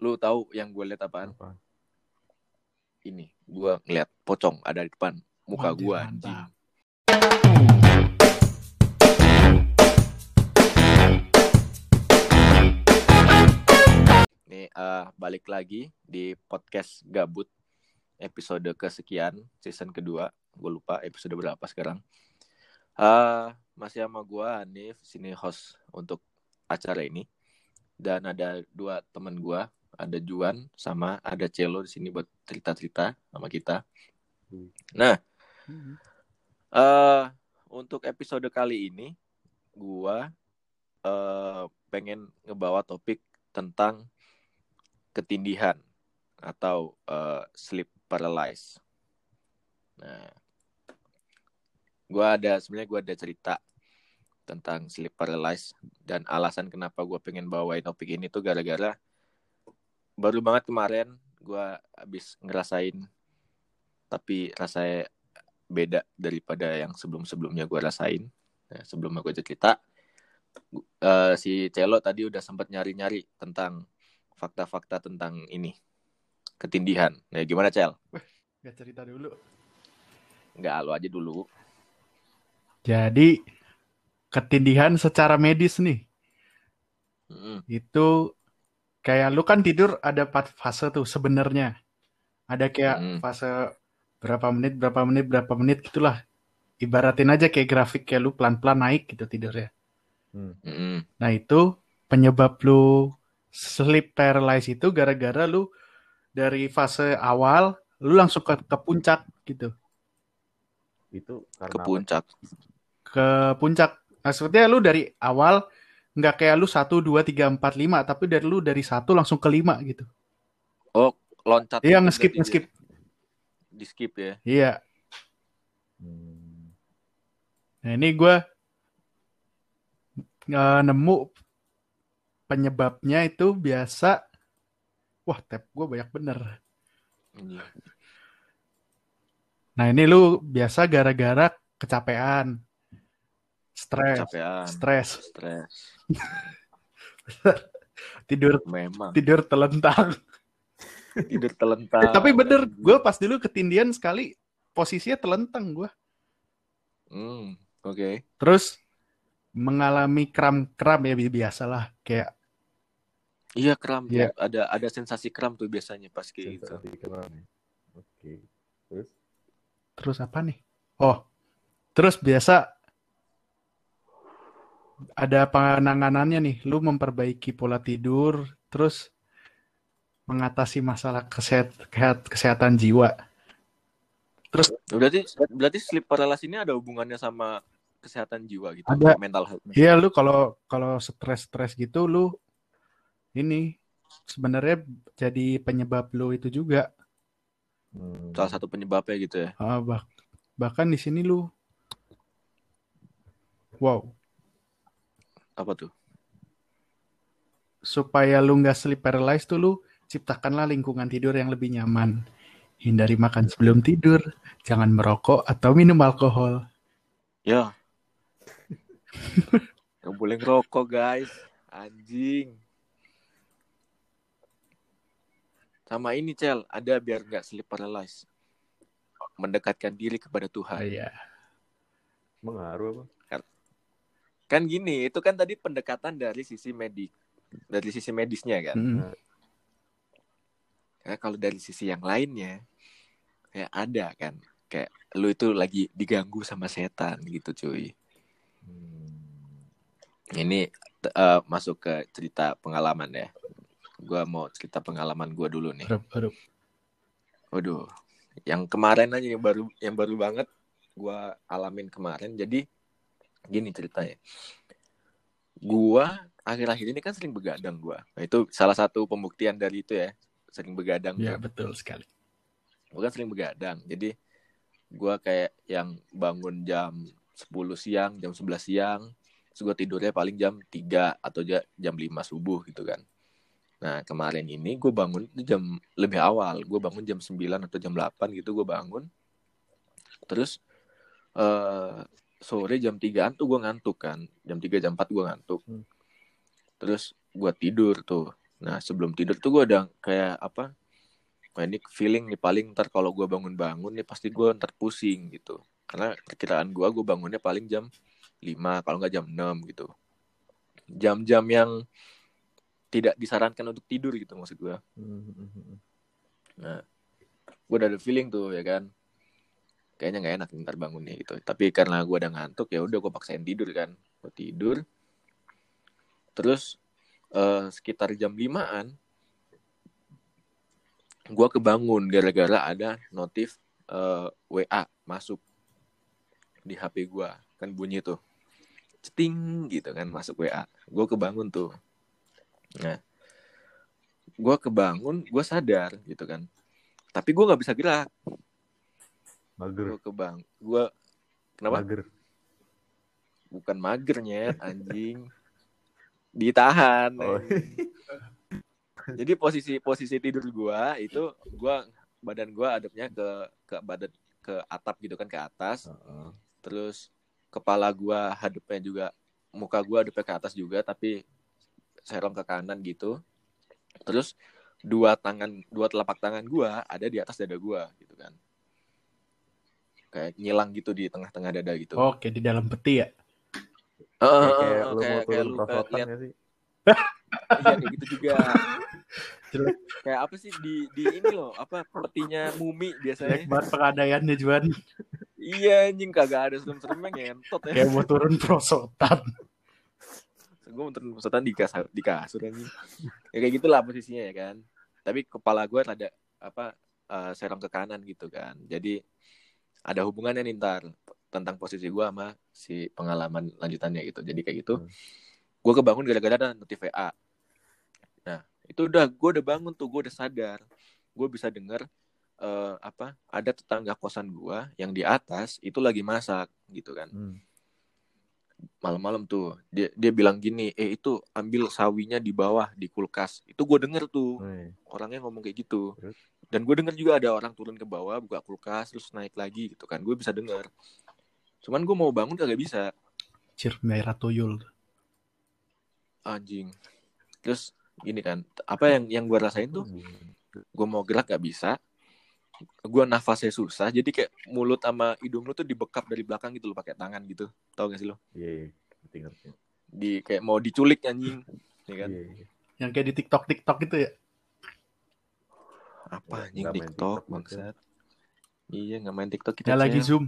Lu tahu yang gue lihat apaan? Apa? Ini, gue ngeliat pocong ada di depan muka gue anjing. Nih eh, balik lagi di podcast gabut episode kesekian season kedua. Gue lupa episode berapa sekarang. eh masih sama gue Hanif, sini host untuk acara ini. Dan ada dua teman gue, ada Juan sama ada Celo di sini buat cerita-cerita sama kita. Hmm. Nah, Hmm. eh untuk episode kali ini gua eh pengen ngebawa topik tentang ketindihan atau eh, sleep paralysis. Nah, gua ada sebenarnya gua ada cerita tentang sleep paralysis dan alasan kenapa gua pengen bawain topik ini tuh gara-gara baru banget kemarin gua habis ngerasain tapi rasanya beda daripada yang sebelum-sebelumnya gue rasain. Nah, sebelum gue cerita, eh, si Celo tadi udah sempat nyari-nyari tentang fakta-fakta tentang ini ketindihan. Nah, gimana Cel? Gak cerita dulu. Nggak lu aja dulu. Jadi ketindihan secara medis nih Mm-mm. itu kayak lu kan tidur ada empat fase tuh sebenarnya. Ada kayak Mm. fase berapa menit, berapa menit, berapa menit gitulah. Ibaratin aja kayak grafik kayak lu pelan-pelan naik gitu tidurnya. Hmm. Mm-mm. Nah itu penyebab lu sleep paralysis itu gara-gara lu dari fase awal lu langsung ke, ke puncak gitu. Itu karena Ke apa? puncak. Ke puncak. Maksudnya lu dari awal nggak kayak lu 1, 2, 3, 4, 5. Tapi dari lu dari satu langsung ke 5 gitu. Oh, loncat. Iya nge-skip, nge-skip. Di skip ya. Iya. Hmm. Nah ini gue nemu penyebabnya itu biasa. Wah, tab gue banyak bener. Iya. Nah ini lu biasa gara-gara kecapean, stres, Kecapean. stres, Stres. tidur Memang. tidur telentang. Tidur Eh, telentang. tapi bener, gue pas dulu ketindihan sekali posisinya telentang gue. Hmm, oke. Terus mengalami kram-kram ya bi- biasalah kayak Iya kram. Iya. Ada ada sensasi kram tuh biasanya pas kayak gitu. Sensasi kram ya. Oke. Terus? terus apa nih? Oh, terus biasa ada penanganannya nih, lu memperbaiki pola tidur, terus mengatasi masalah kesehat, kesehatan jiwa. Terus Berarti berarti sleep paralysis ini ada hubungannya sama kesehatan jiwa gitu, Ada. mental health. Iya lu kalau kalau stres-stres gitu lu ini sebenarnya jadi penyebab lu itu juga. Hmm. Salah satu penyebabnya gitu ya. Ah, bah- bahkan di sini lu wow, Apa tuh? supaya lu nggak sleep paralysis tuh lu ciptakanlah lingkungan tidur yang lebih nyaman. Hindari makan sebelum tidur, jangan merokok atau minum alkohol. Ya. Gak boleh ngerokok guys. Anjing. Sama ini Cel, ada biar nggak sleep paralysis. Mendekatkan diri kepada Tuhan. iya. Mengaruh apa? Kan gini, itu kan tadi pendekatan dari sisi medik, dari sisi medisnya kan. Mm. Ya, kalau dari sisi yang lainnya, kayak ada kan, kayak lu itu lagi diganggu sama setan gitu cuy. Hmm. Ini eh, masuk ke cerita pengalaman ya. Gua mau cerita pengalaman gua dulu nih. Aduh, aduh. Waduh, yang kemarin aja yang baru yang baru banget gua alamin kemarin. Jadi gini ceritanya. Gua akhir-akhir ini kan sering begadang gua. Nah, itu salah satu pembuktian dari itu ya, sering begadang. Ya tuh. betul sekali. Gua kan sering begadang. Jadi gua kayak yang bangun jam 10 siang, jam 11 siang, terus gua tidurnya paling jam 3 atau ja- jam 5 subuh gitu kan. Nah, kemarin ini gue bangun jam lebih awal. Gue bangun jam 9 atau jam 8 gitu gue bangun. Terus eh sore jam 3-an tuh gue ngantuk kan. Jam 3 jam 4 gue ngantuk. Hmm. Terus gue tidur tuh. nah sebelum tidur tuh gue udah kayak apa kayak ini feeling nih paling ntar kalau gue bangun-bangun nih pasti gue ntar pusing gitu karena perkiraan gue gue bangunnya paling jam 5 kalau nggak jam 6 gitu jam-jam yang tidak disarankan untuk tidur gitu maksud gue Hmm. nah gue udah ada feeling tuh ya kan kayaknya nggak enak ntar bangun nih gitu. Tapi karena gue udah ngantuk ya udah gue paksain tidur kan. Gue tidur. Terus eh, sekitar jam limaan gue kebangun gara-gara ada notif eh, WA masuk di HP gue kan bunyi tuh ceting gitu kan masuk WA gue kebangun tuh. Nah gue kebangun gue sadar gitu kan. Tapi gue nggak bisa gerak Mager. gue kebang gue kenapa Mager. bukan mager nyet anjing ditahan Oh. jadi posisi posisi tidur gua itu gua badan gua adepnya ke ke badan ke atap gitu kan ke atas Heeh. terus kepala gua hadapnya juga muka gua hadapnya ke atas juga tapi serong ke kanan gitu terus dua tangan dua telapak tangan gua ada di atas dada gua gitu kan kayak nyilang gitu di tengah-tengah dada gitu Oke, di dalam peti ya. Heeh, Kayak lu mau kayak kayak turun nggak sih? iya kayak gitu juga Jelek. kayak apa sih di di ini loh apa petinya mumi Jelek biasanya banget pengadaiannya Juan. iya anjing kagak ada serem-seremnya ngentot ya Kayak mau turun prosotan. gue mau turun pesetan di kasur di kasur anjing ya kayak gitulah posisinya ya kan tapi kepala gue ada apa eh, serong ke kanan gitu kan jadi ada hubungannya nih ntar tentang posisi gue sama si pengalaman lanjutannya gitu jadi kayak gitu Hmm. gue kebangun gara-gara ada notif WA nah itu udah gue udah bangun tuh gue udah sadar gue bisa denger eh, apa ada tetangga kosan gue yang di atas itu lagi masak gitu kan Hmm. Malam-malam tuh dia dia bilang gini eh itu ambil sawinya di bawah di kulkas. Itu gue denger tuh Nih. orangnya ngomong kayak gitu. Terus? dan gue denger juga ada orang turun ke bawah buka kulkas terus naik lagi gitu kan gue bisa denger. Cuman gue mau bangun kagak bisa. Cir merah tuyul. anjing. Terus gini kan apa yang yang gue rasain tuh? Gue mau gerak gak bisa gue nafasnya susah jadi kayak mulut sama hidung lu tuh dibekap dari belakang gitu lo pakai tangan gitu tau gak sih lo Iya, iya. Ngerti, ngerti. di kayak mau diculik anjing ya kan Iya, iya. Yang kayak di TikTok TikTok gitu ya. apa Nggak- anjing main TikTok TikTok, bangsat iya nggak main TikTok kita Ya lagi zoom.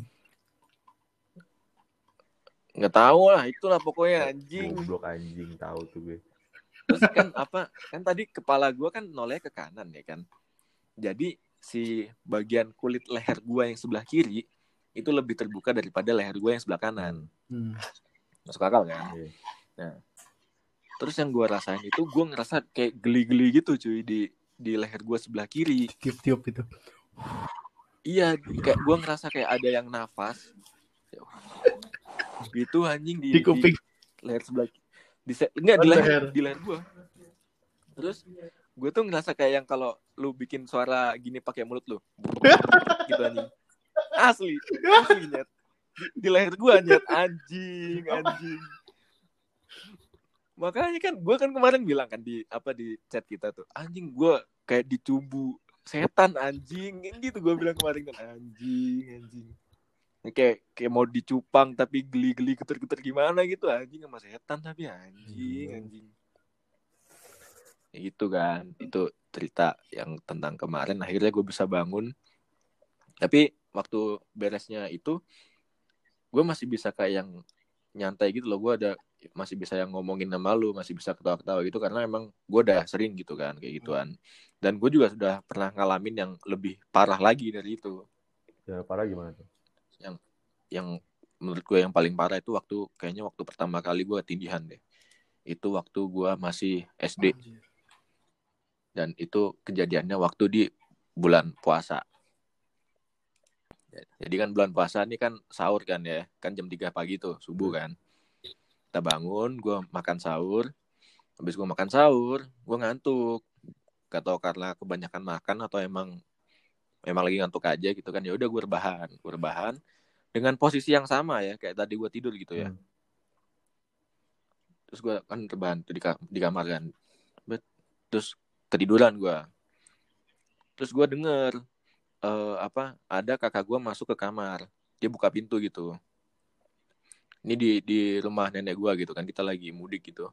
nggak tahu lah itulah pokoknya anjing Goblok anjing tahu tuh gue. terus kan apa kan tadi kepala gue kan noleh ke kanan ya kan jadi si bagian kulit leher gue yang sebelah kiri itu lebih terbuka daripada leher gue yang sebelah kanan Hmm. masuk akal kan Iya. terus yang gue rasain itu gue ngerasa kayak geli-geli gitu cuy di di leher gue sebelah kiri Tiup-tiup itu. iya kayak gue ngerasa kayak ada yang nafas gitu anjing di, Di kuping. leher sebelah di enggak di leher leher. di leher gue terus gue tuh ngerasa kayak yang kalau lu bikin suara gini pakai mulut lu. Gitu anjing. Asli asli nyet. Di, leher gue nyet. Anjing anjing. Makanya kan gue kan kemarin bilang kan di apa di chat kita tuh anjing gue kayak dicubu setan anjing. Gitu gue bilang kemarin kan anjing anjing. Kayak kayak mau dicupang tapi geli-geli geter-geter gimana gitu anjing sama setan tapi anjing Hmm. anjing. Ya gitu kan itu cerita yang tentang kemarin akhirnya gue bisa bangun. Tapi waktu beresnya itu gue masih bisa kayak yang nyantai gitu loh. Gue ada masih bisa yang ngomongin sama lu masih bisa ketawa-ketawa gitu karena emang gue udah sering gitu kan kayak gituan. Dan gue juga sudah pernah ngalamin yang lebih parah lagi dari itu. Ya parah gimana tuh? yang menurut gue yang paling parah itu waktu kayaknya waktu pertama kali gue tindihan deh. Itu waktu gue masih SD dan itu kejadiannya waktu di bulan puasa. Jadi kan bulan puasa ini kan sahur kan ya. Kan jam 3 pagi tuh subuh kan. Kita bangun gue makan sahur. Habis gue makan sahur gue ngantuk. Gak tau karena kebanyakan makan atau emang emang lagi ngantuk aja gitu kan. Ya udah gue rebahan gue rebahan dengan posisi yang sama ya kayak tadi gue tidur gitu ya. Hmm. terus gue kan rebahan tuh di, ka- di kamar kan. Terus ketiduran gue terus gue denger eh, apa ada kakak gue masuk ke kamar. Dia buka pintu gitu. Ini di di rumah nenek gue gitu kan kita lagi mudik gitu.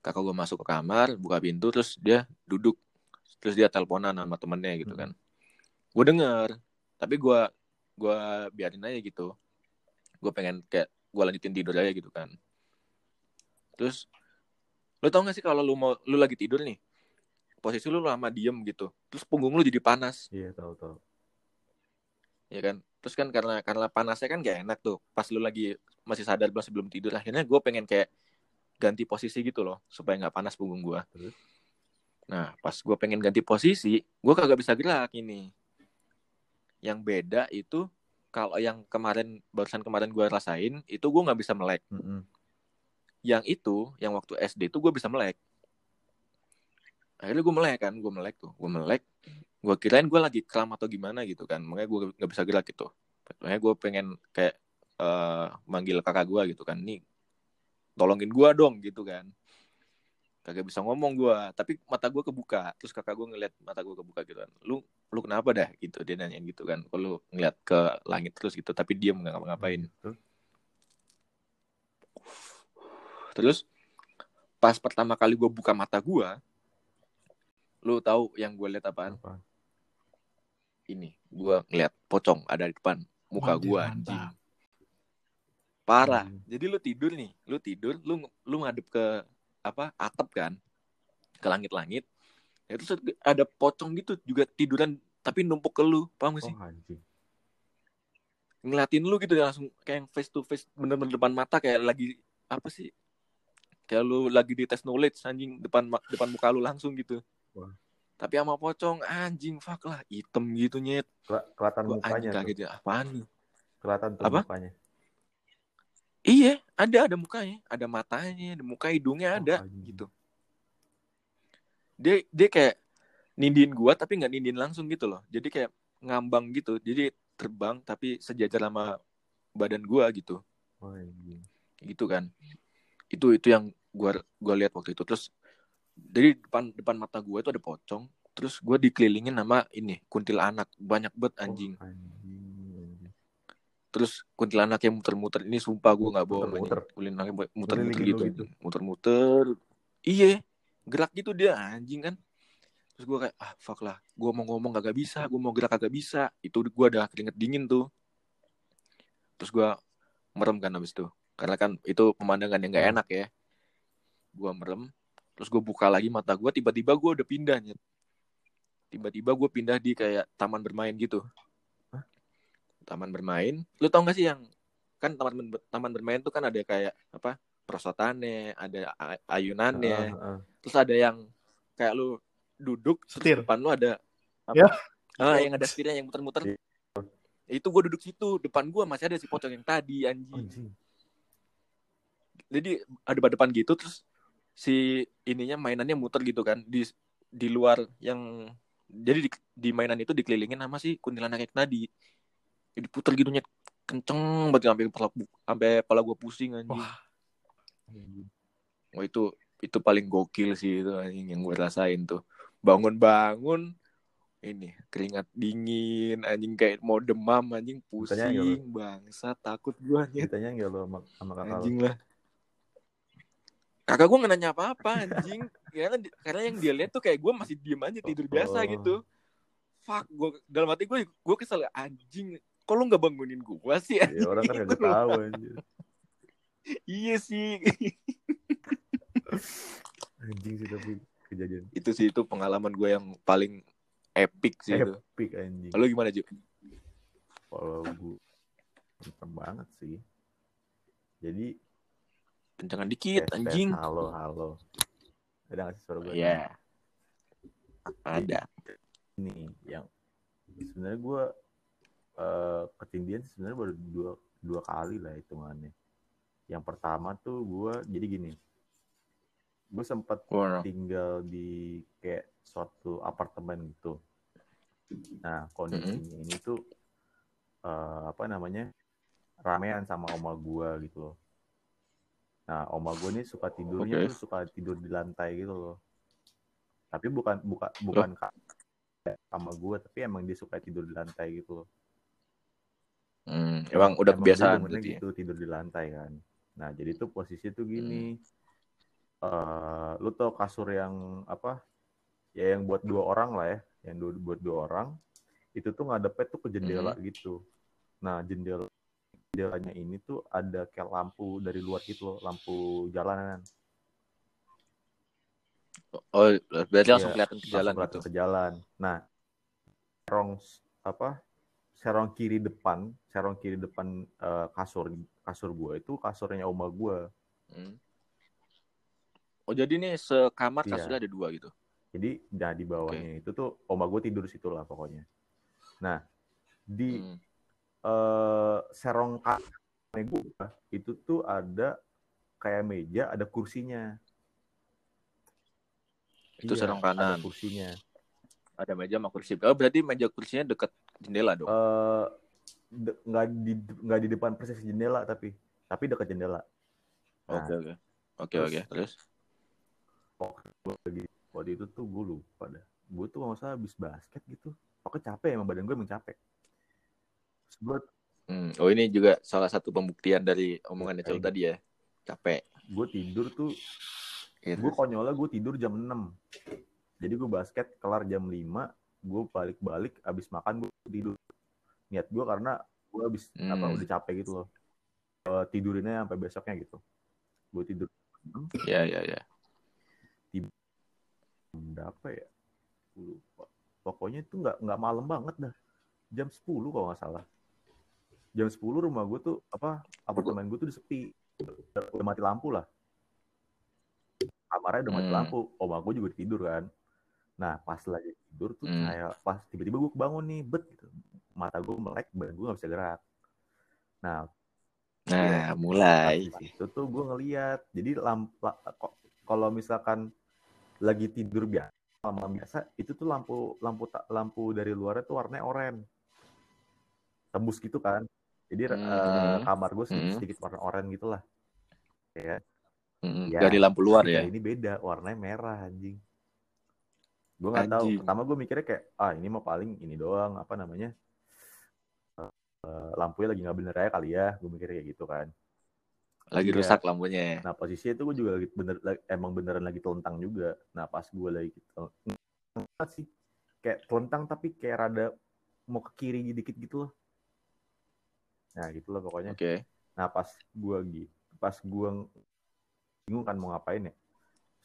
Kakak gue masuk ke kamar buka pintu terus dia duduk. Terus dia teleponan sama temennya gitu kan. Gue denger tapi gue gue biarin aja gitu. Gue pengen kayak gue lanjutin tidur aja gitu kan. Terus lu tau gak sih kalau lu mau lu lagi tidur nih posisi lu lama diem gitu terus punggung lu jadi panas. Iya tahu tahu. ya kan? Terus kan karena karena panasnya kan gak enak tuh pas lu lagi masih sadar belum tidur akhirnya gue pengen kayak ganti posisi gitu loh supaya nggak panas punggung gue nah pas gue pengen ganti posisi gue kagak bisa gerak ini. Yang beda itu kalau yang kemarin barusan kemarin gue rasain itu gue nggak bisa melek. Mm-mm. yang itu yang waktu SD itu gue bisa melek akhirnya gue melek kan gue melek tuh gue melek. Gue kirain gue lagi kram atau gimana gitu kan makanya gue nggak bisa gerak gitu. Makanya gue pengen kayak eh, manggil kakak gue gitu kan nih tolongin gue dong gitu kan. Kagak bisa ngomong gue tapi mata gue kebuka. Terus kakak gue ngeliat mata gue kebuka gitu kan lu lu kenapa dah? Gitu dia nanya gitu kan kalau ngeliat ke langit terus? Gitu tapi dia nggak ngapa-ngapain. Terus? Terus pas pertama kali gue buka mata gue, lu tahu yang gue lihat apaan? Apa? Ini, gue ngeliat pocong ada di depan muka gue anjing. Parah. Anjing. Jadi lu tidur nih, lu tidur, lu lu ngadep ke apa? Atap kan? Ke langit-langit. Ya, terus ada pocong gitu juga tiduran tapi numpuk ke lu, paham gak sih? Oh anjing. ngeliatin lu gitu langsung kayak yang face to face bener-bener depan mata kayak lagi apa sih kayak lu lagi di tes knowledge anjing depan depan muka lu langsung gitu Wah. tapi sama pocong anjing fuck lah hitam gitu nyet kelihatan mukanya anjing ya apaan nih Kelihatan tuh Apa? mukanya. iya ada ada mukanya ada matanya ada muka hidungnya Oh, ada anjing. gitu dia dia kayak nindin gua tapi nggak nindin langsung gitu loh jadi kayak ngambang gitu jadi terbang tapi sejajar sama badan gua gitu Oh, anjing. gitu kan itu itu yang gua gua lihat waktu itu terus dari depan depan mata gua itu ada pocong terus gua dikelilingin sama ini kuntilanak. Banyak banget anjing Oh, anjing. terus kuntilanak yang muter-muter ini sumpah gua nggak bohong Muter-muter. anjing. kuntilanak yang muter-muter gitu, gitu. muter-muter. Iya gerak gitu dia anjing kan. Terus gua kayak ah fuck lah. Gua mau ngomong kagak bisa gua mau gerak kagak bisa. Itu gua udah keringet dingin tuh. Terus gua merem kan habis itu. Karena kan itu pemandangan yang Hmm. gak enak ya. Gua merem terus gue buka lagi mata gua tiba-tiba gua udah pindah nyet tiba-tiba gue pindah di kayak taman bermain gitu Hah? taman bermain lu tau gak sih yang kan taman taman bermain tuh kan ada kayak apa prosotannya ada ayunannya Ah, ah. terus ada yang kayak lu duduk Setir. depan lu ada apa? Ya. ah yang ada setirnya yang muter-muter itu gue duduk situ depan gua masih ada si pocong yang tadi anjing Anjing. jadi ada depan gitu terus si ininya mainannya muter gitu kan di di luar yang jadi di, di mainan itu dikelilingin sama si kuntilanak yang tadi. Jadi puter gitu nyet kenceng banget sampai kepala sampai kepala gue pusing anjing. Wah. Wah itu itu paling gokil sih itu anjing yang gue rasain tuh. Bangun-bangun ini keringat dingin anjing kayak mau demam anjing pusing bangsa takut gue anjing Ditanya nggak lo sama, sama kakak anjing lah kakak gue nggak nanya apa-apa anjing karena karena yang dia lihat tuh kayak gue masih diem aja tidur biasa Oh. gitu fuck gue dalam hati gue gue kesel anjing kok lu nggak bangunin gue sih Ya orang kan anjing? nggak tahu anjir. iya sih Anjing sih tapi kejadian itu sih itu pengalaman gue yang paling epic sih itu epic anjing. Lalu gimana Ju? Kalau gue banget sih. Jadi Kencangan dikit tes, tes, anjing. halo halo. Ada nggak sih suara gue? Iya. Ada. Ini yang sebenarnya gue ketindihan sih sebenarnya baru dua dua kali lah hitungannya. Yang pertama tuh gue jadi gini. Gue sempat Wah. tinggal di kayak suatu apartemen gitu. Nah kondisinya ini tuh eh, apa namanya ramean sama oma gua gitu loh. Nah oma gua ini suka tidurnya Oke. tuh suka tidur di lantai gitu loh. tapi bukan bukan bukan kak sama gue tapi emang dia suka tidur di lantai gitu loh. Hmm, emang udah Emang kebiasaan dia demennya berarti ya? gitu tidur di lantai kan. Nah jadi tuh posisi tuh gini. Eh lu tau kasur yang apa? Ya yang buat dua orang lah ya yang du- buat dua orang itu tuh ngadepnya tuh ke jendela gitu. Nah jendela jendelanya ini tuh ada kayak lampu dari luar gitu loh lampu jalanan Oh, berarti langsung Iya, kelihatan ke jalan langsung gitu. ke jalan. Nah, serong apa? Serong kiri depan, serong kiri depan eh, kasur kasur gua itu kasurnya oma gua. Hmm. Oh, jadi nih sekamar Iya. kasurnya ada dua gitu. Jadi nah di bawahnya itu tuh oma gua tidur situ lah pokoknya. Nah, di Hmm. Eh, serong gua itu tuh ada kayak meja, ada kursinya. Itu Iya, serong Ada kanan. kursinya. Ada meja sama kursi. Oh, berarti meja kursinya deket jendela dong. eh de- nggak di nggak di depan persis jendela tapi tapi dekat jendela. Nah, Oke, oke. Oke, terus- oke. Terus? lagi waktu itu tuh gue lupa dah. Gue tuh nggak usah habis basket gitu. Pokoknya capek emang badan gue emang capek. Terus gue Hmm. Oh, ini juga salah satu pembuktian dari omongan Ecel Kayak tadi ya. Capek. gue tidur tuh Gitu. gue konyolnya gue tidur jam 6 jadi gue basket kelar jam 5 gue balik-balik abis makan gue tidur niat gue karena gue abis Hmm. apa udah capek gitu loh Eh, tidurinnya sampai besoknya gitu gue tidur Ya, ya, ya. berapa ya lupa pokoknya itu nggak nggak malam banget dah jam 10 kalau nggak salah jam 10 rumah gue tuh apa apartemen gue tuh sepi. Udah mati lampu lah. Kamarnya udah mati Hmm. lampu. Oma gue juga tidur kan. Nah pas lagi tidur tuh Hmm. kayak pas tiba-tiba gue kebangun nih bet gitu. Mata gue melek badan gue nggak bisa gerak. Nah Nah, pas mulai. di situ tuh gue ngeliat jadi lamp la- kok- kalau misalkan lagi tidur biasa malam biasa itu tuh lampu lampu lampu dari luarnya tuh warnanya oranye. Tembus gitu kan jadi Hmm. eh, kamar gue sedikit, Hmm. sedikit warna oranye gitulah ya Hmm, Ya, Dari lampu luar Nah, ya. ini beda warnanya merah anjing gue nggak tahu Anjing. pertama gue mikirnya kayak ah ini mah paling ini doang apa namanya Eh, lampunya lagi nggak bener aja kali ya gue mikirnya kayak gitu kan Lagi Iya. rusak lampunya. Nah posisinya itu gue juga lagi bener emang beneran lagi telentang juga. Nah pas gue lagi tel- enggak sih kayak telentang tapi kayak rada mau ke kiri dikit gitu loh. Nah gitu loh pokoknya. Oke. Nah pas gue gitu, pas gue bingung kan mau ngapain ya.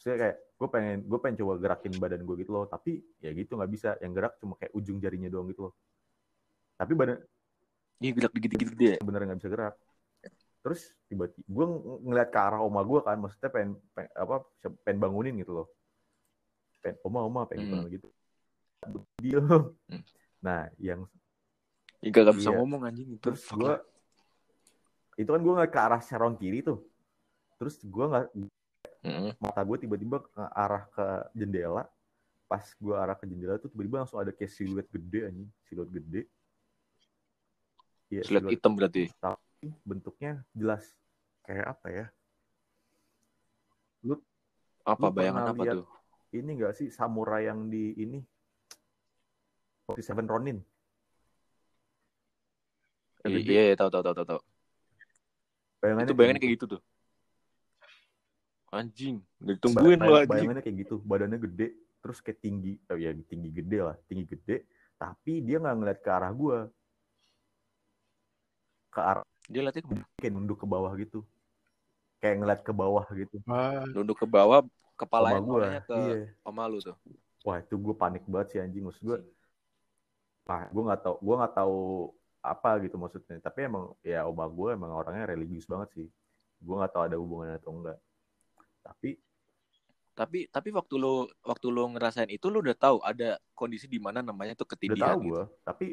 Saya kayak gue pengen gue pengen coba gerakin badan gue gitu loh. Tapi ya gitu nggak bisa. Yang gerak cuma kayak ujung jarinya doang gitu loh. Tapi badan Ini gerak dikit-dikit dia. beneran nggak bisa gerak terus tiba-tiba gue ngeliat ke arah oma gue kan maksudnya pengen, pengen apa pengen bangunin gitu loh pengen oma oma pengen Hmm. gitu diem Hmm. nah yang Ini gak bisa Iya. ngomong anjing itu. terus gue itu kan gue ngeliat ke arah serong kiri tuh terus gue nggak Mm-mm. mata gue tiba-tiba ke arah ke jendela pas gue arah ke jendela tuh tiba-tiba langsung ada kayak siluet gede anjing siluet gede Iya, Siluet siluet hitam berarti. bentuknya jelas kayak apa ya Apa Lu bayangan apa tuh? ini enggak sih samurai yang di ini Seven Ronin I- Gede. Iya, iya, tahu tahu tahu tahu tahu. bayangannya Itu bayangannya kayak gitu tuh. Anjing, udah ditungguin lo anjing. bayangannya kayak gitu badannya gede terus kayak tinggi oh ya tinggi gede lah tinggi gede tapi dia nggak ngeliat ke arah gua ke arah Dia latih ke mana? kayak nunduk ke bawah gitu kayak ngeliat ke bawah gitu Wah, nunduk ke bawah, sama gua ke iya oma lu tuh. wah itu gue panik banget sih anjing maksud gue ah gue nggak tahu gue nggak tahu apa gitu maksudnya tapi emang ya oma gue emang orangnya religius banget sih gue nggak tahu ada hubungannya atau enggak tapi Tapi tapi waktu lu waktu lu ngerasain itu lu udah tahu ada kondisi di mana namanya tuh udah ketindihan tahu gitu. gue tapi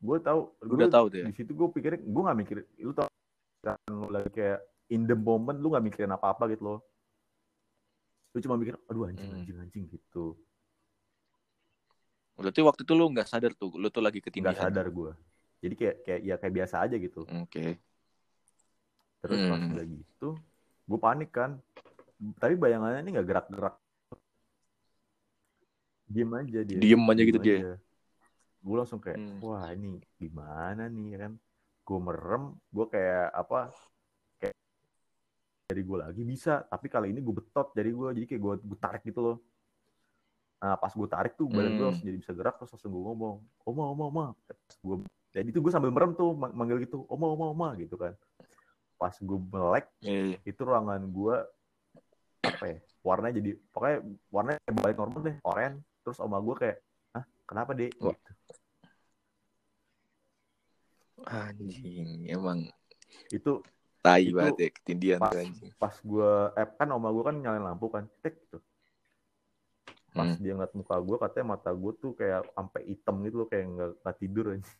gue tahu Lu udah tahu ya. di situ gue pikirin gue nggak mikir lu tau kan lu lagi kayak in the moment lu nggak mikirin apa apa gitu loh lu cuma mikir aduh anjing Hmm. anjing anjing gitu Berarti waktu itu lu nggak sadar tuh, lu tuh lagi nggak ketindihan. sadar gue jadi kayak kayak ya kayak biasa aja gitu Oke. terus pas Hmm. udah gitu gue panik kan tapi bayangannya ini nggak gerak-gerak diem aja dia Diem aja gitu dia. gue langsung kayak Hmm. wah ini gimana nih kan gue merem gue kayak apa kayak dari gue lagi bisa tapi kali ini gue betot jadi gue jadi kayak gue gue tarik gitu loh nah pas gue tarik tuh badan gue Hmm. langsung jadi bisa gerak terus langsung gue ngomong oma oma oma pas gue jadi itu gue sambil merem tuh mang- manggil gitu oma oma oma gitu kan pas gue melek Iya, iya. itu ruangan gue apa ya warnanya jadi pokoknya warnanya balik normal deh oranye terus oma gue kayak ah kenapa deh gitu. Anjing, emang itu tai Itu banget ya ketindian pas anjing. pas gue eh, kan oma gue kan nyalain lampu kan tek gitu pas Hmm. dia ngeliat muka gue katanya mata gue tuh kayak sampai hitam gitu loh kayak nggak tidur aja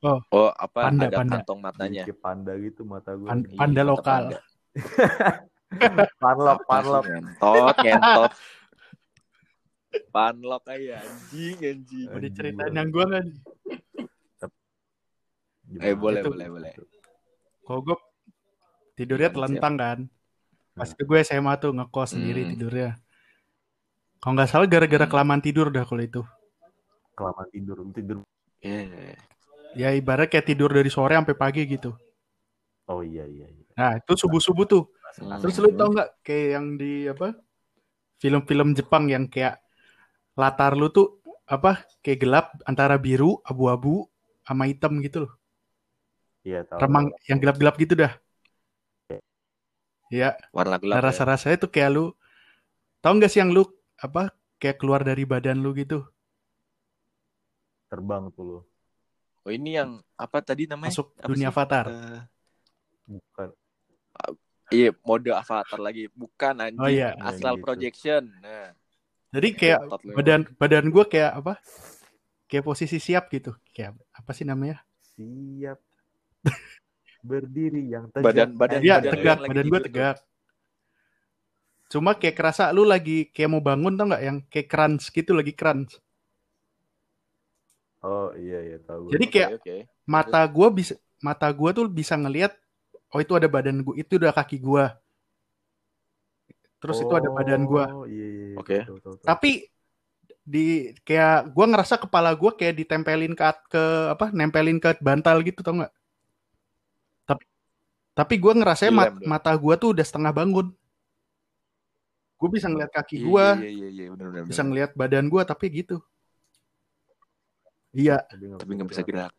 Oh, apa Panda, ada panda. kantong matanya? kayak panda gitu mata gue Pan- Iya, panda mata lokal. panda. panlok panlok Ngentot, ngentot. Panlok aja anjing, anjing. Diceritain banget. yang gue kan? Eh, boleh, tuh? boleh, boleh. Kalau gue tidurnya Gimana, telentang kan. Pas ke gue SMA tuh ngekos sendiri Hmm. tidurnya. Kalau nggak salah gara-gara Hmm. kelamaan tidur dah kalau itu. kelamaan tidur tidur Iya. Ya ibarat kayak tidur dari sore sampai pagi gitu. oh iya iya iya Nah itu subuh-subuh tuh. Hmm. Terus lu tau nggak kayak yang di apa film-film Jepang yang kayak latar lu tuh apa kayak gelap antara biru, abu-abu, sama hitam gitu loh. iya tahu Remang yang gelap-gelap gitu dah. Ya, Warna gelap. nah, ya. rasa-rasanya tuh kayak lu tau nggak sih yang lu apa kayak keluar dari badan lu gitu terbang tuh lo Oh, ini yang apa tadi namanya? masuk Apa dunia sih? avatar. Eh, bukan iya, mode avatar lagi. Bukan anjing. Oh, iya. Astral Gitu. projection. Nah, Jadi kayak lu. badan badan gue kayak apa? Kayak posisi siap gitu. Kayak apa sih namanya? siap berdiri yang tegak Badan- badan- Iya badan tegak, badan gue tuh. tegak. Cuma kayak kerasa lu lagi kayak mau bangun tau nggak? Yang kayak crunch gitu lagi crunch. Oh iya iya tahu Jadi kayak oke. mata gue bisa mata gue tuh bisa ngelihat oh itu ada badan gue itu udah kaki gue. Terus itu ada badan gue. oh iya iya iya, Oke. tahu. Tapi di kayak gue ngerasa kepala gue kayak ditempelin ke ke apa? Nempelin ke bantal gitu tau nggak? Tapi tapi gue ngerasanya Dilem mat- dong. mata gue tuh udah setengah bangun. Gue bisa ngeliat kaki Iya, gue, Iya, iya, iya, benar. bisa ngeliat badan gue tapi gitu. Iya, Tapi nggak bisa gerak.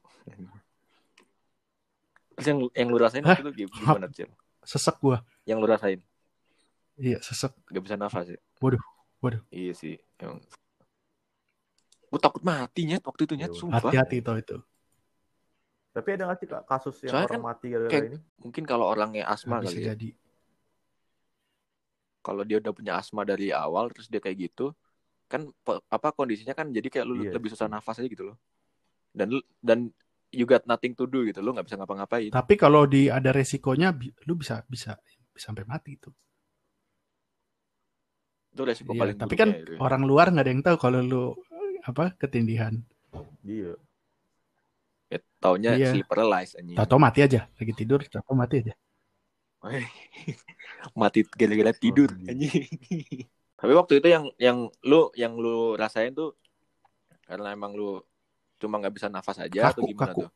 Terus yang yang lu rasain Hah? itu gimana, Cil? sesek gue. Yang lu rasain? Iya, sesek. Gak bisa nafas ya? Waduh, waduh. Iya sih. Emang. Gue takut mati nyet waktu itu nyet, Iya, sumpah. Hati-hati tau itu. tapi ada nggak sih kasus yang Soalnya orang kan mati gara-gara kayak- ini Mungkin kalau orangnya asma Bisa kali ya. jadi. Kalau dia udah punya asma dari awal terus dia kayak gitu, kan apa kondisinya kan jadi kayak lu Iya. lebih susah nafas aja gitu loh. Dan dan you got nothing to do gitu, lu nggak bisa ngapa-ngapain. Tapi kalau di ada resikonya, lu bisa bisa bisa sampai mati itu. Itu resiko Iya, paling tapi kan itu ya. orang luar nggak ada yang tahu kalau lu apa ketindihan. iya Ya, taunya Iya. sleep anjing. Tahu mati aja, lagi tidur, tahu mati aja. mati gara-gara tidur anjing. Tapi waktu itu yang yang lu yang lu rasain tuh karena emang lu cuma nggak bisa nafas aja atau Kaku, gimana kaku. tuh?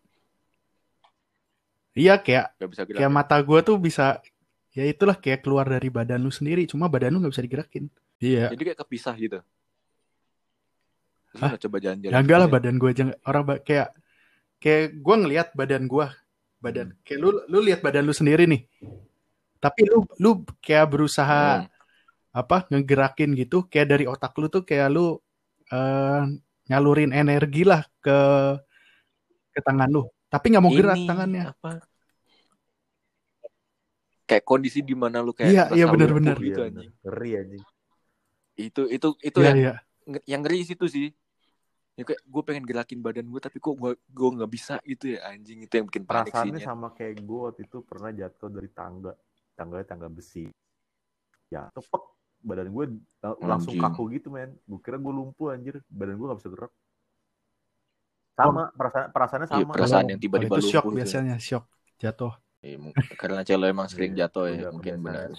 Iya kayak Gak bisa gerak. kayak mata gue tuh bisa ya itulah kayak keluar dari badan lu sendiri, cuma badan lu nggak bisa digerakin. Iya. Jadi kayak kepisah gitu. Hah? coba jalan-jalan. Ya enggak lah gitu badan gue aja orang ba- kayak kayak gue ngelihat badan gue badan kayak lu lu lihat badan lu sendiri nih tapi lu lu kayak berusaha Hmm. Apa ngegerakin gitu kayak dari otak lu tuh kayak lu eh, nyalurin energi lah ke ke tangan lu tapi nggak mau gerak Ini tangannya Apa? Kayak kondisi di mana lu kayak Iya, iya, benar-benar. gitu Iya, anjing. ngeri anjing Itu itu itu Iya, yang iya. nge- yang ngeri situ sih. Ya kayak gue pengen gerakin badan gue tapi kok gue gue nggak bisa gitu ya anjing itu yang bikin panik sih. perasaannya sama kayak gue waktu itu pernah jatuh dari tangga tangganya tangga besi ya tepek badan gue lang- langsung Anjing. kaku gitu men. Gue kira gue lumpuh anjir. Badan gue gak bisa gerak. Sama perasaan perasaannya Iya, sama. perasaan Kalau- yang tiba-tiba shock lumpuh gitu. biasanya shock jatuh. Iya, mung- karena celo emang sering Iya, jatuh ya mungkin benar.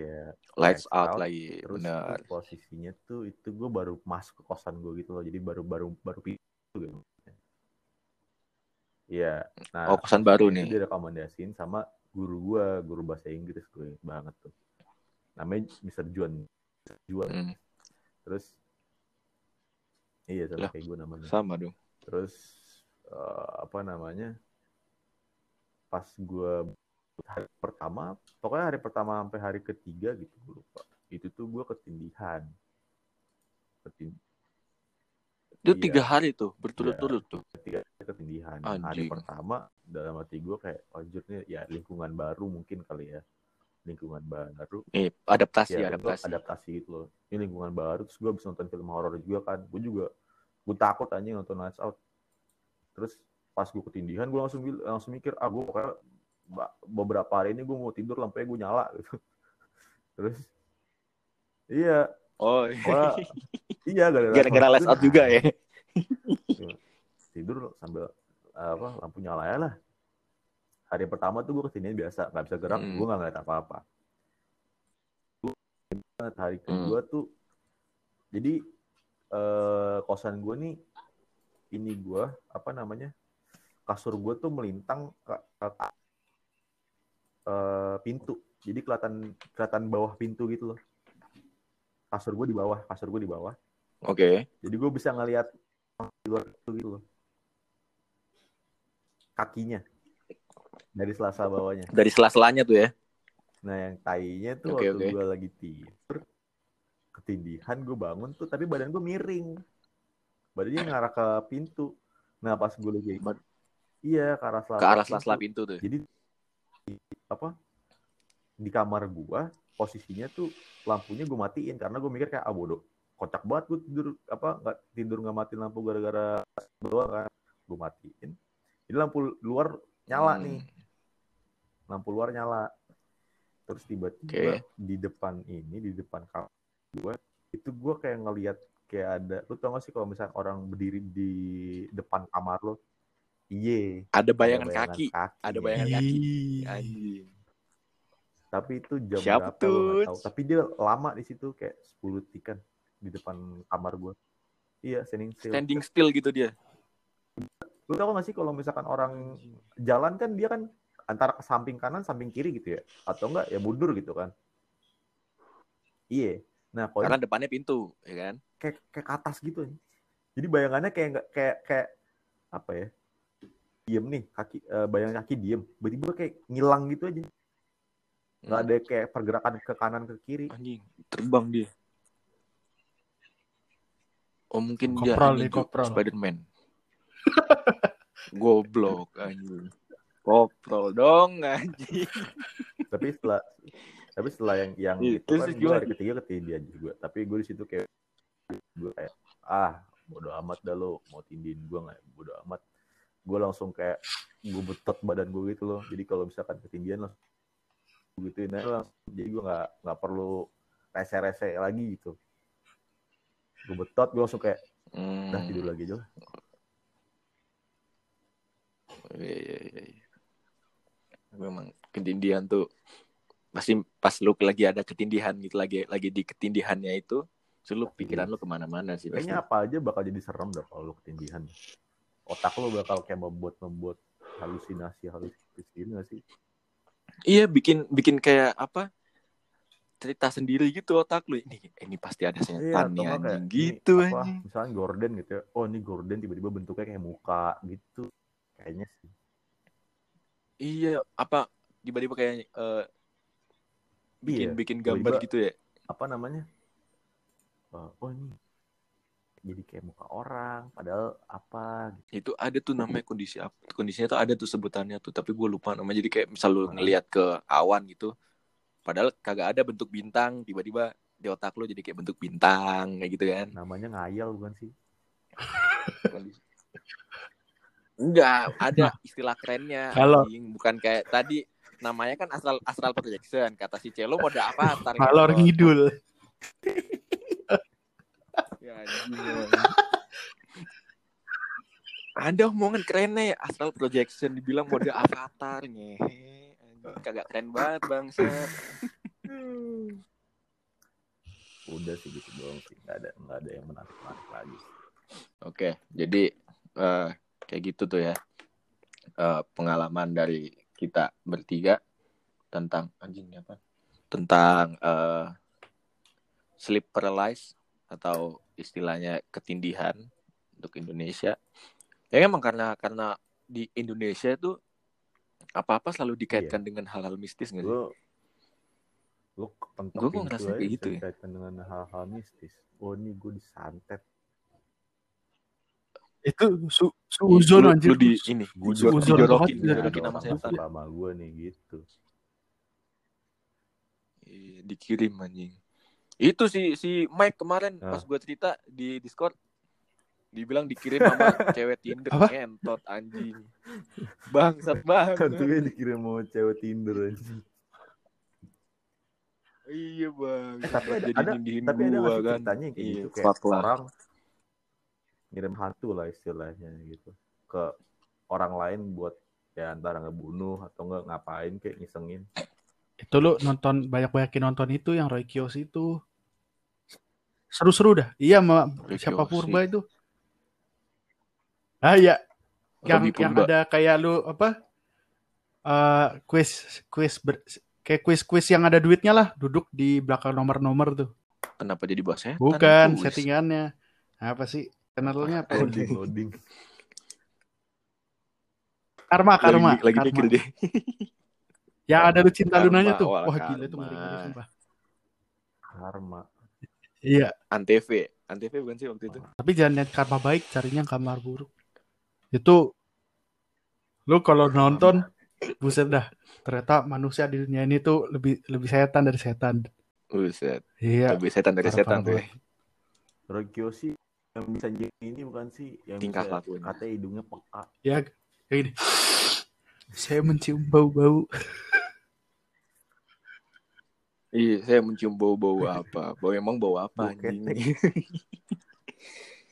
ya lights out, Out, lagi terus benar. posisinya tuh itu gue baru masuk ke kosan gue gitu loh. Jadi baru baru baru pintu gitu. Iya, nah oh kosan baru nih. direkomendasiin sama guru gue guru bahasa Inggris gue banget tuh namanya Mr. Juan. Juan Hmm, terus iya sama Lah. kayak gue namanya sama dong terus eh, apa namanya pas gue hari pertama pokoknya hari pertama sampai hari ketiga gitu gue lupa itu tuh gue ketindihan Ketin- itu Iya. tiga hari tuh berturut-turut tuh ketiga ketindihan hari Anjing. pertama dalam hati gue kayak anjir nih ya lingkungan baru mungkin kali ya lingkungan baru. Eh adaptasi ya adaptasi. adaptasi gitu loh. Ini lingkungan baru terus gue bisa nonton film horor juga kan. Gue juga gue takut anjing nonton Nights Out. Terus pas gue ketindihan gue langsung langsung mikir ah gue pokoknya beberapa hari ini gue mau tidur lampunya gue nyala. Gitu. Terus iya. Oh pokoknya iya gara-gara lights out juga ya. Tidur sambil apa lampu nyala ya lah hari pertama tuh gue ketindihan biasa nggak bisa gerak Hmm. gue nggak ngeliat apa-apa hari kedua tuh jadi eh, kosan gue nih ini gue apa namanya kasur gue tuh melintang ke, ke eh, pintu jadi kelihatan kelihatan bawah pintu gitu loh kasur gue di bawah kasur gue di bawah oke jadi gue bisa ngelihat di luar itu gitu loh. Kakinya. Dari selasa bawahnya. dari sela-selanya tuh ya Nah yang tainya tuh Oke, waktu oke. gue lagi tidur. Ketindihan gue bangun tuh tapi badan gue miring. Badannya ngarah ke pintu. Nah pas gue lagi Bad- Iya ke arah selasa. ke arah pintu. sela-sela pintu tuh Jadi di- apa di kamar gua posisinya tuh lampunya gue matiin karena gue mikir kayak ah bodoh kocak banget gue tidur apa nggak tidur nggak matiin lampu gara-gara doang kan gue matiin ini lampu luar nyala Hmm. nih. lampu luar nyala. Terus tiba-tiba Oke. di depan ini di depan kamar gue itu gue kayak ngelihat kayak ada lu tau gak sih kalau misalnya orang berdiri di depan kamar lo iye. Ada bayangan, ada kaki. ada ya. bayangan kaki. Anjing tapi itu jam Siapa berapa tuh? tahu. tapi dia lama di situ kayak 10 detik kan di depan kamar gue iya standing still. Standing still gitu dia lu tau gak sih kalau misalkan orang jalan kan dia kan antara ke samping kanan samping kiri gitu ya? Atau enggak ya mundur gitu kan? Iya. Nah kalau karena depannya pintu ya kan? Kayak kayak ke atas gitu jadi bayangannya kayak nggak kayak kayak apa ya? Diem nih kaki eh, bayangan kaki diem. Tiba-tiba kayak ngilang gitu aja. Nggak Hmm. ada kayak pergerakan ke kanan ke kiri. Anjing terbang dia. Oh mungkin dia Koprol ini nih. Spiderman goblok anjing. Koprol dong anjing. Tapi setelah tapi setelah yang yang itu terus kan gue hari ketiga ketindihan juga. Tapi gue di situ kayak gue kayak ah bodo amat dah lo mau tindihin gue nggak? Bodo amat. Gue langsung kayak gue betot badan gue gitu loh. Jadi kalau misalkan ketindihan langsung gituin aja langsung. jadi gue nggak nggak perlu rese-rese lagi gitu. Gue betot gue langsung kayak udah tidur lagi aja lah Iya, iya, iya, iya. memang ketindihan tuh pasti pas lu lagi ada ketindihan gitu lagi lagi di ketindihannya itu lu pikiran lu ke mana-mana sih pasti. kayaknya apa aja bakal jadi serem dah kalau lo ketindihan otak lo bakal kayak membuat membuat halusinasi halusinasi gitu nggak sih Iya bikin bikin kayak apa cerita sendiri gitu otak lu ini ini pasti ada setan nih Iya, nggak anjing ini, gitu apa, anjing. Misalnya Gordon gitu ya. Oh, ini Gordon tiba-tiba bentuknya kayak muka gitu. Kayaknya sih. Iya apa tiba-tiba kayak eh, bikin Iya, bikin gambar gitu ya. Apa namanya? Oh, oh ini jadi kayak muka orang, padahal apa gitu. Itu ada tuh namanya kondisi apa? Kondisinya tuh ada tuh sebutannya tuh tapi gue lupa namanya. Jadi kayak misal lu Hmm. ngelihat ke awan gitu. Padahal kagak ada bentuk bintang tiba-tiba di otak lu jadi kayak bentuk bintang kayak gitu kan. Namanya ngayal bukan sih? Enggak, ada istilah kerennya. Kalau- anjing. bukan kayak tadi namanya kan astral astral projection. Kata si Celo mode apa ntar Ngalor gitu. ngidul. Ya, anjing. Ada omongan kerennya ya, astral projection dibilang mode avatar ngehe. Anjing, Kagak keren banget bangsa. Udah sih gitu doang sih. Nggak ada nggak ada yang menarik menarik lagi. Oke, jadi eh, kayak gitu tuh ya Eh, pengalaman dari kita bertiga tentang anjingnya apa? Tentang eh, sleep paralysis atau istilahnya ketindihan untuk Indonesia. Ya emang karena karena di Indonesia itu apa-apa selalu dikaitkan dengan hal-hal mistis nggak sih? Lu lu kepentok Gua kok ngerasa kayak gitu ya? dikaitkan dengan hal-hal mistis. Oh ini gue disantet. Itu su Lu, suzon lu anjir. di ini, Gue Suzon dijorokin, dijorokin sama tadi. setan. sama gue nih gitu. Iya, dikirim anjing. Itu si si Mike kemarin Ah. pas gue cerita di Discord dibilang dikirim sama cewek Tinder Apa? ngentot anjing. Bangsat banget. Hantunya dikirim mau cewek Tinder aja. Iya, Bang. Eh, tapi ada, Jadi ada tapi ada gua kan. ceritanya yang kayak Iya, gitu kayak orang ngirim hantu lah istilahnya gitu ke orang lain buat ya antara ngebunuh atau nggak ngapain kayak ngisengin Itu lu nonton banyak-banyakin nonton itu yang Roy Kiyoshi itu. Seru-seru dah. Iya sama siapa. Purba itu. Ah iya, yang yang ada kayak lu apa? eh quiz quiz ber- kayak quiz-quiz yang ada duitnya lah, duduk di belakang nomor-nomor tuh. Kenapa jadi bahas setan? Bukan settingannya. Apa sih? Channelnya apa? loading loading Karma, Lagi, karma. lagi karma. mikir deh. Yang ada lu cinta Karma, lunanya tuh. Wah gila itu karma. ngeri-ngeri sumpah. karma Iya, Antv. Antv bukan sih waktu itu? tapi jangan lihat karma baik, carinya yang kamar buruk. Itu lu kalau nonton buset dah. Ternyata manusia di dunia ini tuh lebih lebih setan dari setan. Buset. Iya. Lebih setan dari Parah, setan tuh ya. Yang bisa jadi ini bukan sih yang Tingkah lakunya. katanya hidungnya peka Ya, kayak gini. Saya mencium bau-bau. Iya, saya mencium bau-bau apa? Bau emang bau apa anjing?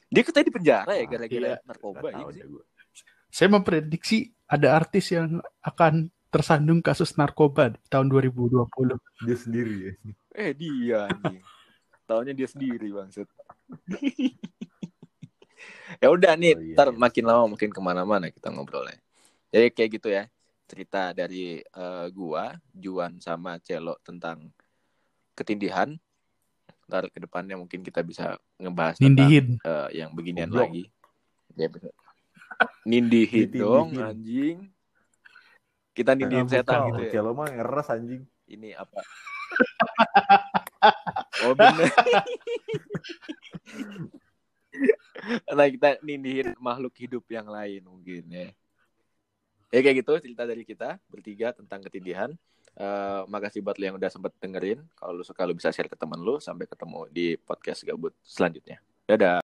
Dia katanya di penjara ya Ah, gara-gara iya. narkoba ya. Saya memprediksi ada artis yang akan tersandung kasus narkoba di tahun 2020. dia sendiri ya Eh dia anjing. Taunya dia sendiri bangset. ya udah nih, Oh, iya, ntar iya. makin lama makin ke mana-mana kita ngobrolnya. Jadi kayak gitu ya cerita dari eh, gua, Juan sama Celo tentang ketindihan. Ntar ke depannya mungkin kita bisa ngebahas tentang Nindihin. eh, yang beginian Goblok. lagi. Ya, bisa. Nindihin dong anjing. Kita nindihin setan gitu ya. Celo mah ngeres anjing Ini apa? oh bener. nah kita nindihin makhluk hidup yang lain mungkin ya. Ya kayak gitu cerita dari kita bertiga tentang ketindihan. Eh, makasih buat lo yang udah sempet dengerin. Kalau lu suka lu bisa share ke teman lu. Sampai ketemu di podcast gabut selanjutnya. Dadah.